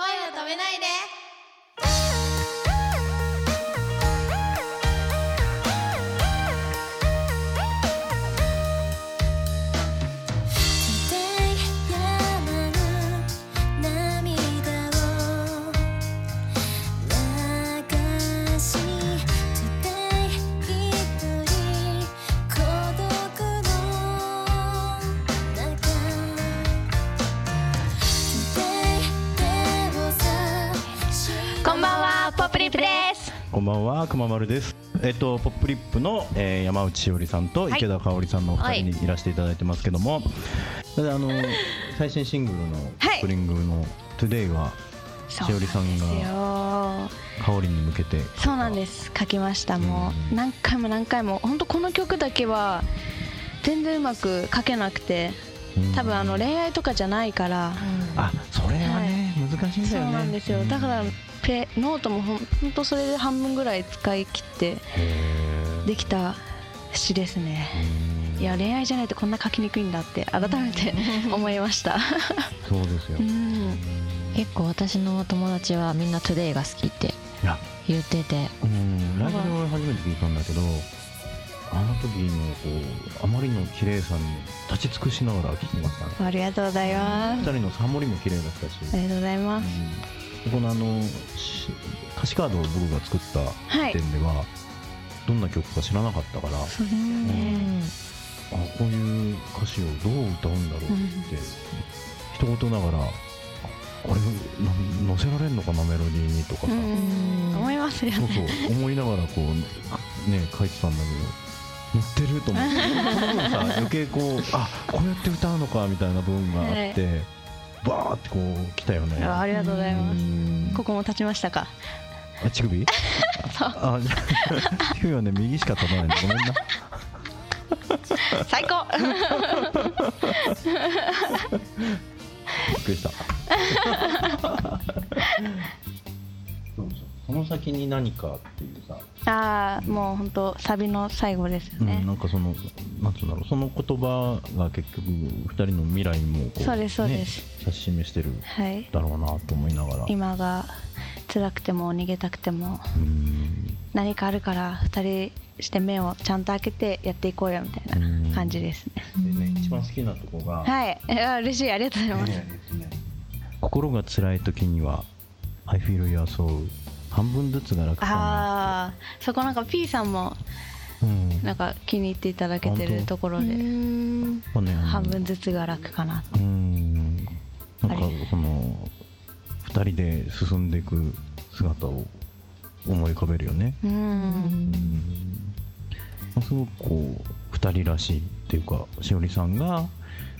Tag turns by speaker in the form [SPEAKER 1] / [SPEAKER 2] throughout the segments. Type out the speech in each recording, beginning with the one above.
[SPEAKER 1] 声を止めないで。
[SPEAKER 2] ばんは、
[SPEAKER 3] くままるです。えっと、ポップリップの、えー、山内しおりさんと池田香織さんのお二人にい。らしていただいてますけども。それで、あの、最新シングルの、
[SPEAKER 2] はい。
[SPEAKER 3] スプリングの、 today は、しおりさんが香織に向けて。
[SPEAKER 2] そうなんです。書きましたも
[SPEAKER 3] う。
[SPEAKER 2] うん。何回も何回も。本当この曲だけは全然うまく書けなくて
[SPEAKER 3] うん。
[SPEAKER 2] 多分あの恋愛とかじゃないから。
[SPEAKER 3] あ、それはね、難しいんだ
[SPEAKER 2] そう
[SPEAKER 3] よね。
[SPEAKER 2] なんですよ。だからペノートもほん本当それで半分ぐらい使い切ってできた詩ですね。
[SPEAKER 3] うん。
[SPEAKER 2] いや恋愛じゃないとこんな書きにくいんだって改めて思いました。
[SPEAKER 3] そうですよ。
[SPEAKER 4] 結構私の友達はみんな「today が好きって
[SPEAKER 3] いや、
[SPEAKER 4] 言ってて。
[SPEAKER 3] うん、ライブで俺初めて聞いたんだけど。あの時のこうあまりの綺麗さに立ち尽くしながら聞きましたね。
[SPEAKER 2] ありがとうございます。
[SPEAKER 3] 二人のサモリも綺麗だったし、
[SPEAKER 2] ありがとうございます。
[SPEAKER 3] うん、このあのし歌詞カードを僕が作った
[SPEAKER 2] はい。
[SPEAKER 3] 点では、どんな曲か知らなかったから、
[SPEAKER 2] そうです
[SPEAKER 4] う
[SPEAKER 2] ね
[SPEAKER 4] ん。
[SPEAKER 3] あこういう歌詞をどう歌うんだろうって、一言ながらあこれな載せられるのかなメロディーにとかさ、
[SPEAKER 2] うん。思いますよ
[SPEAKER 3] そう
[SPEAKER 2] ね
[SPEAKER 3] そう思いながらこうね書いてたんだけど乗ってると思って 余計こうあこうやって歌うのかみたいな部分があって、バーってこう来たよね。
[SPEAKER 2] あありがとうございます。
[SPEAKER 4] うん。
[SPEAKER 2] ここも立ちましたか？
[SPEAKER 3] あ乳首？あじゃあ乳首はね右しか立たないんでごめんな。
[SPEAKER 2] 最高。
[SPEAKER 3] びっくりした そうそうその先に何かっていうさ、
[SPEAKER 2] ああもう本当サビの最後ですよ
[SPEAKER 3] うん、
[SPEAKER 2] ね
[SPEAKER 3] なんかそのなんつうんだろう。その言葉が結局二人の未来もこう
[SPEAKER 2] そうですそうです。
[SPEAKER 3] ね、指し示してる
[SPEAKER 2] はい。
[SPEAKER 3] だろうなと思いながら。
[SPEAKER 2] 今が辛くても逃げたくても
[SPEAKER 3] うん。
[SPEAKER 2] 何かあるから二人して目をちゃんと開けてやっていこうよみたいな感じですね。
[SPEAKER 3] でね一番好きなとこが、
[SPEAKER 2] はい。あ 嬉しい。ありがとうございます
[SPEAKER 3] ね。心が辛い時には I feel your soul 半分ずつが楽かな。
[SPEAKER 2] ああそこなんか P さんも
[SPEAKER 3] うん。
[SPEAKER 2] なんか気に入っていただけてるところで半分ずつが楽かな。
[SPEAKER 3] うん。なんか
[SPEAKER 2] あれ
[SPEAKER 3] その二人で進んでいく姿を思い浮かべるよね、
[SPEAKER 2] う
[SPEAKER 4] うん。
[SPEAKER 3] すごくこう二人らしいっていうかしおりさんが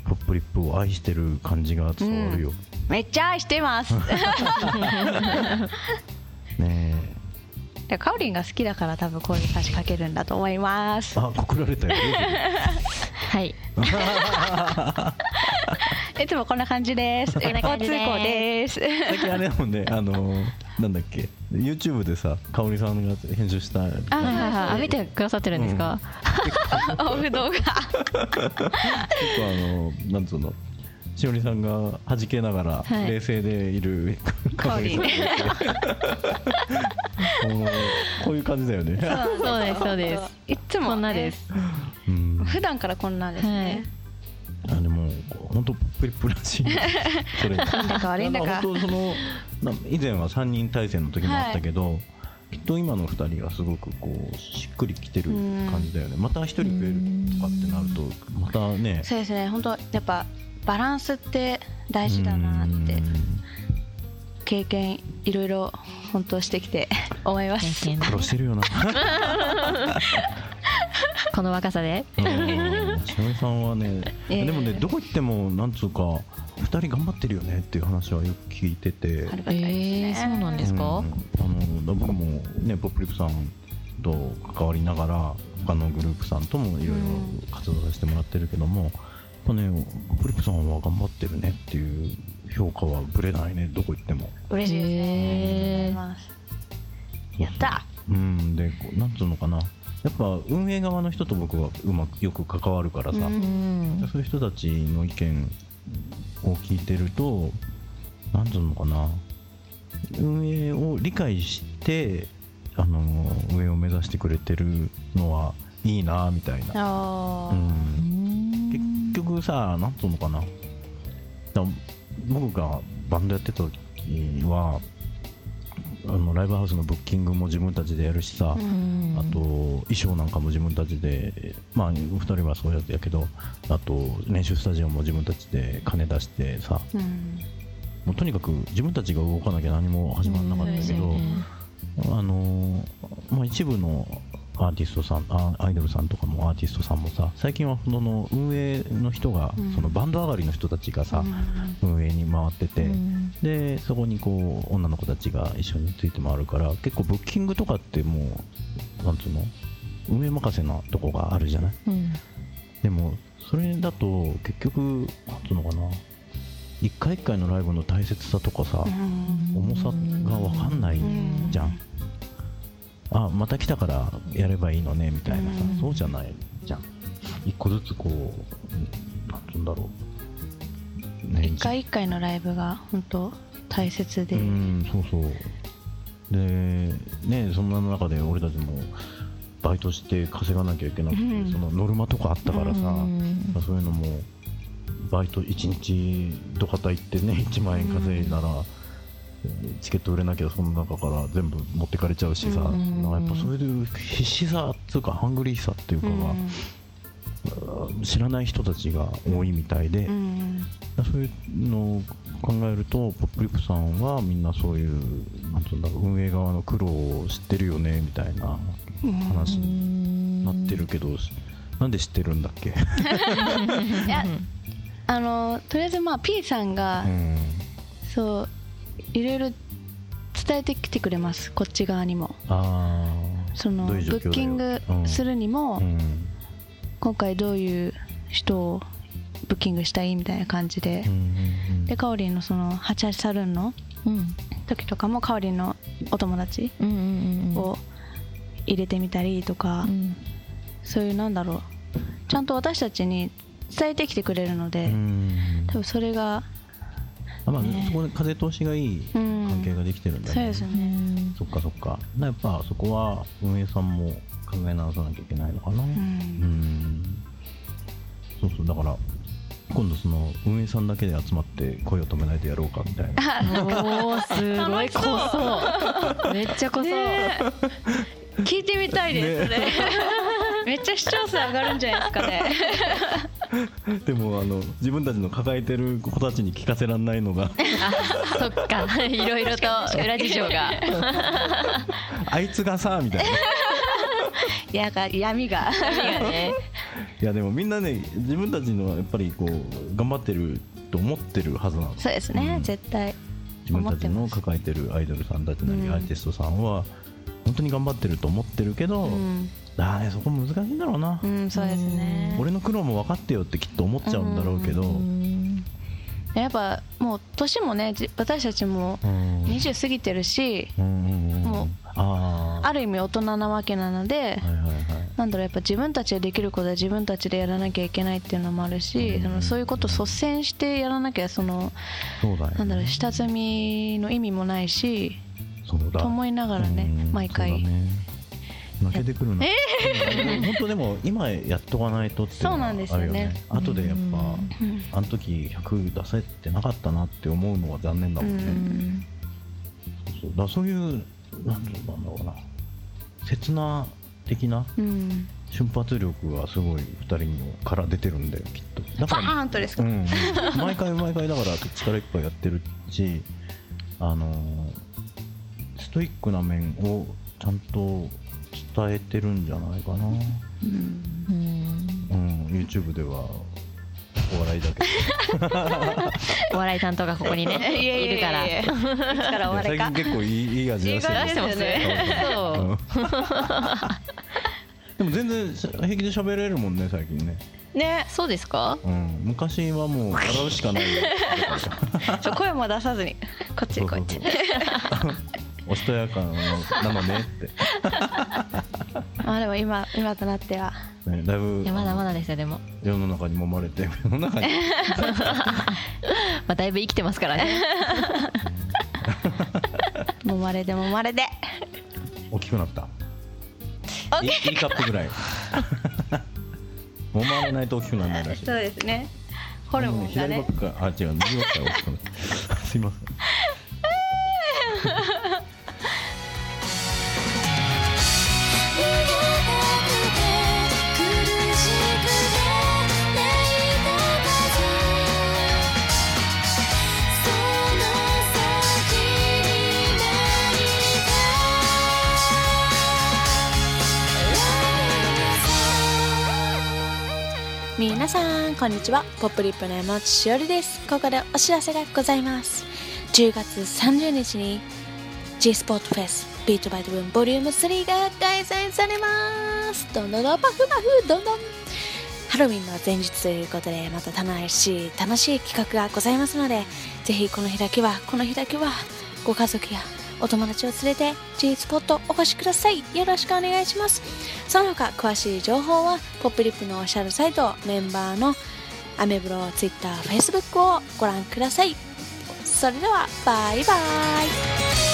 [SPEAKER 3] ポップリップを愛してる感じが伝わるよ、
[SPEAKER 2] めっちゃ愛してます
[SPEAKER 3] ね。
[SPEAKER 2] でカオリンが好きだから多分こういう歌詞書けるんだと思います。
[SPEAKER 3] えあ告られたよ。
[SPEAKER 4] はい。
[SPEAKER 2] いつもこんな感じです。交通行です。
[SPEAKER 3] 最近あれだもんねあのなんだっけ。YouTube でさ香織さんが編集した。
[SPEAKER 2] あ
[SPEAKER 4] はいはい見てくださってるんですか、
[SPEAKER 2] オフ動画
[SPEAKER 3] 結構あのなんつうの？しおりさんが弾けながら
[SPEAKER 4] はい。
[SPEAKER 3] 冷静でいる。香織さんがいこういう感じだよね。
[SPEAKER 4] そうですそうです。
[SPEAKER 2] いつも、ね、
[SPEAKER 4] こんなです。
[SPEAKER 3] うん。
[SPEAKER 2] 普段からこんなんですね、
[SPEAKER 3] あでも本当プリップらしい それ。が
[SPEAKER 2] いいんだか悪いんだか。
[SPEAKER 3] 本当そのな以前は3人対戦の時もあったけど、きっと今の2人がすごくこうしっくりきてる感じだよね。また1人増えるとかってなるとまたね。
[SPEAKER 2] そうですね。本当やっぱバランスって大事だなって
[SPEAKER 3] うん。
[SPEAKER 2] 経験いろいろ本当してきて思います
[SPEAKER 3] 苦労してるよな。
[SPEAKER 4] この若さで。
[SPEAKER 3] うん。しのりさんはね、
[SPEAKER 2] ええ。
[SPEAKER 3] でもねどこ行ってもなんつうか2人頑張ってるよねっていう話はよく聞いてて。
[SPEAKER 2] ありがたいですね、
[SPEAKER 4] えーそうなんですか？
[SPEAKER 3] うん。あの僕もねポップリップさんと関わりながら他のグループさんともいろいろ活動させてもらってるけども、やっぱねポップリップさんは頑張ってるねっていう評価はぶれないね。どこ行っても。
[SPEAKER 2] 嬉しいですね、やった
[SPEAKER 3] う。ん。でなんつうのかな。やっぱ運営側の人と僕はうまくよく関わるからさ、
[SPEAKER 2] うん
[SPEAKER 4] うん
[SPEAKER 3] そういう人たちの意見を聞いてるとなんつうのかな。運営を理解してあの運営を目指してくれてるのはいいなみたいな、
[SPEAKER 2] ああ、
[SPEAKER 3] うん、結局さなんつうのかな。だ僕がバンドやってた時はあのライブハウスのブッキングも自分たちでやるしさ、
[SPEAKER 2] うん。
[SPEAKER 3] あと衣装なんかも自分たちでまあ2人はそうやってやけどあと練習スタジオも自分たちで金出してさ
[SPEAKER 2] うん。
[SPEAKER 3] もうとにかく自分たちが動かなきゃ何も始まらなかったけど、あのまあ、一部のアーティストさんあアイドルさんとかもアーティストさんもさ最近はその運営の人が、
[SPEAKER 2] うん。
[SPEAKER 3] そのバンド上がりの人たちがさ、
[SPEAKER 2] うん。
[SPEAKER 3] 運営に回ってて、
[SPEAKER 4] うん。
[SPEAKER 3] でそこにこう女の子たちが一緒について回るから結構ブッキングとかってもうなんつうの運営任せなとこがあるじゃない？
[SPEAKER 4] うん。
[SPEAKER 3] でもそれだと結局なんつうのかな一回一回のライブの大切さとかさ、
[SPEAKER 2] うん。
[SPEAKER 3] 重さが分かんないじゃん、あまた来たからやればいいのねみたいなさ、
[SPEAKER 2] うん。
[SPEAKER 3] そうじゃないじゃん。一個ずつこううんなんつうんだろう、ね、
[SPEAKER 2] 一回一回のライブが本当大切で、
[SPEAKER 3] うんそうそう。でねそんな中で俺たちもバイトして稼がなきゃいけなくて、
[SPEAKER 2] うん。
[SPEAKER 3] そのノルマとかあったからさ、
[SPEAKER 4] うん。
[SPEAKER 3] そういうのもバイト1日どかた行ってね1万円稼いだら、チケット売れなきゃその中から全部持ってかれちゃうしさ、
[SPEAKER 2] うん
[SPEAKER 3] やっぱそういう必死さっていうかハングリーさっていうかが、知らない人たちが多いみたいで、
[SPEAKER 2] うん
[SPEAKER 3] そういうのを考えるとポップリップさんはみんなそういうなんうんだろう運営側の苦労を知ってるよねみたいな
[SPEAKER 2] うん。
[SPEAKER 3] 話になってるけど、なんで知ってるんだっけ、
[SPEAKER 2] いやあのとりあえずまあ P さんが、
[SPEAKER 3] うん。
[SPEAKER 2] そういろいろ伝えてきてくれます。こっち側にも。そのブッキングするにも、
[SPEAKER 3] うん。
[SPEAKER 2] 今回どういう人をブッキングしたいみたいな感じで、
[SPEAKER 3] うんうん
[SPEAKER 2] でかおりんのその88サルーンの
[SPEAKER 4] うん。
[SPEAKER 2] 時とかもかおりんのお友達
[SPEAKER 4] うんうんうん。
[SPEAKER 2] を入れてみたりとか、
[SPEAKER 4] うん。
[SPEAKER 2] そういうなんだろう。ちゃんと私たちに伝えてきてくれるので、
[SPEAKER 3] うん。
[SPEAKER 2] 多分それが、
[SPEAKER 3] あまあ、
[SPEAKER 2] ね。
[SPEAKER 3] そこで風通しがいい
[SPEAKER 2] うん、
[SPEAKER 3] 関係ができてるんだね、
[SPEAKER 2] そうです
[SPEAKER 4] う
[SPEAKER 2] ね、
[SPEAKER 4] ん。
[SPEAKER 3] そっかそっか。なやっぱそこは運営さんも考え直さなきゃいけないのかな。
[SPEAKER 2] う
[SPEAKER 3] うん。んそうそう。だから今度その運営さんだけで集まって声を止めないでやろうかみたいな。
[SPEAKER 4] おーすごい濃そう。めっちゃ濃そう、
[SPEAKER 2] ね。聞いてみたいです、それ めっちゃ視聴数上がるんじゃないですかね
[SPEAKER 3] でもあの自分たちの抱えてる子たちに聞かせられないのが。
[SPEAKER 4] あそっか。いろいろと裏事情が。
[SPEAKER 3] あいつがさみたいな。い
[SPEAKER 2] やが。闇が
[SPEAKER 4] ね。
[SPEAKER 3] やでもみんなね自分たちのやっぱりこう頑張ってると思ってるはずなんです
[SPEAKER 2] そうですね、
[SPEAKER 3] うん。
[SPEAKER 2] 絶対。
[SPEAKER 3] 自分たちの抱えてるアイドルさんたちなり
[SPEAKER 2] うん。
[SPEAKER 3] アーティストさんは本当に頑張ってると思ってるけど、
[SPEAKER 2] うん、
[SPEAKER 3] あーねそこ難しいんだろうな、
[SPEAKER 2] うん、そうですね。
[SPEAKER 3] 俺の苦労も分かってよってきっと思っちゃうんだろうけど、
[SPEAKER 4] うん。
[SPEAKER 2] やっぱもう年もねじ私たちも
[SPEAKER 3] うん。
[SPEAKER 2] 20過ぎてるしもう
[SPEAKER 3] あ
[SPEAKER 2] る意味大人なわけなので、なんだろうやっぱ自分たちでできることは自分たちでやらなきゃいけないっていうのもあるし、
[SPEAKER 3] うん
[SPEAKER 2] そのそういうことを率先してやらなきゃその
[SPEAKER 3] そ
[SPEAKER 2] なんだろう下積みの意味もないしと思いながらね
[SPEAKER 3] うん。
[SPEAKER 2] 毎回
[SPEAKER 3] そうだね負けてくるな、本当でも今やっとかないとっていうのは
[SPEAKER 2] そうなんですよね。
[SPEAKER 3] あるよね。後でやっぱ、
[SPEAKER 2] うん。
[SPEAKER 3] あの時100出せてなかったなって思うのは残念だもんね、
[SPEAKER 2] うん。
[SPEAKER 3] そうだそういうなんていうんだろうな刹那的な
[SPEAKER 2] うん。
[SPEAKER 3] 瞬発力がすごい2人のから出てるんだよきっと。だ
[SPEAKER 2] バ
[SPEAKER 3] から
[SPEAKER 2] ーンとですか、
[SPEAKER 3] うん、毎回毎回だから力いっぱいやってるしあのーストイックな面をちゃんと伝えてるんじゃないかな、
[SPEAKER 2] うん。
[SPEAKER 4] うん。
[SPEAKER 3] うん、YouTube ではお笑いだけ。
[SPEAKER 4] お笑い担当がここにね
[SPEAKER 2] い
[SPEAKER 4] るから。
[SPEAKER 2] いからお
[SPEAKER 3] ど
[SPEAKER 2] 笑いか。
[SPEAKER 3] 最近結構いいいい味出して
[SPEAKER 2] ますね。
[SPEAKER 3] でも全然平気で喋れるもんね最近ね、
[SPEAKER 2] ね。
[SPEAKER 4] そうですか？
[SPEAKER 3] うん、昔はもう笑うしかない
[SPEAKER 2] 声も出さずに。こっちこっち
[SPEAKER 3] おしとやかなのねって、
[SPEAKER 2] まあでも今今となっては。
[SPEAKER 3] ね、だいぶ。
[SPEAKER 4] いやまだまだですよでも、
[SPEAKER 3] 世の中に揉まれて世の中に。
[SPEAKER 4] まあ、だいぶ生きてますからね。
[SPEAKER 3] もまれでもまれで
[SPEAKER 1] 大きくなった？い。いいカップぐらい。揉まれないと大きくならないらしい。
[SPEAKER 3] そうですね。ホルモンがね。
[SPEAKER 1] 左ばっかあ違う右ばっか大きくなった。すいません
[SPEAKER 2] 皆さんこんにちは。ポップリップの山内しおりです。ここでお知らせがございます。10月30日に G スポットフェスビートバイトブームボリューム3が開催されます。どんどんどんパフパフどんどん。ハロウィンの前日ということでまた楽しい楽しい企画がございますのでぜひこの日だけはこの日だけはご家族やお友達を連れて G スポットお越しください。よろしくお願いします。その他詳しい情報はポップリップのオフィシャルサイトメンバーのアメブロ Twitter、Facebook をご覧ください。それではバイバイ。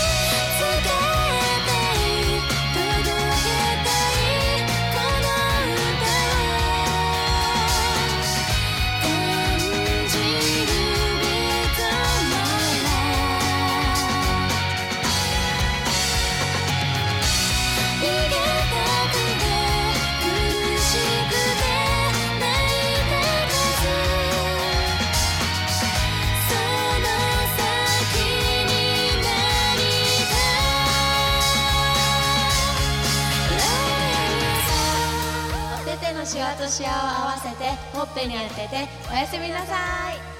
[SPEAKER 2] とシワを合わせてほっぺに当てておやすみなさい。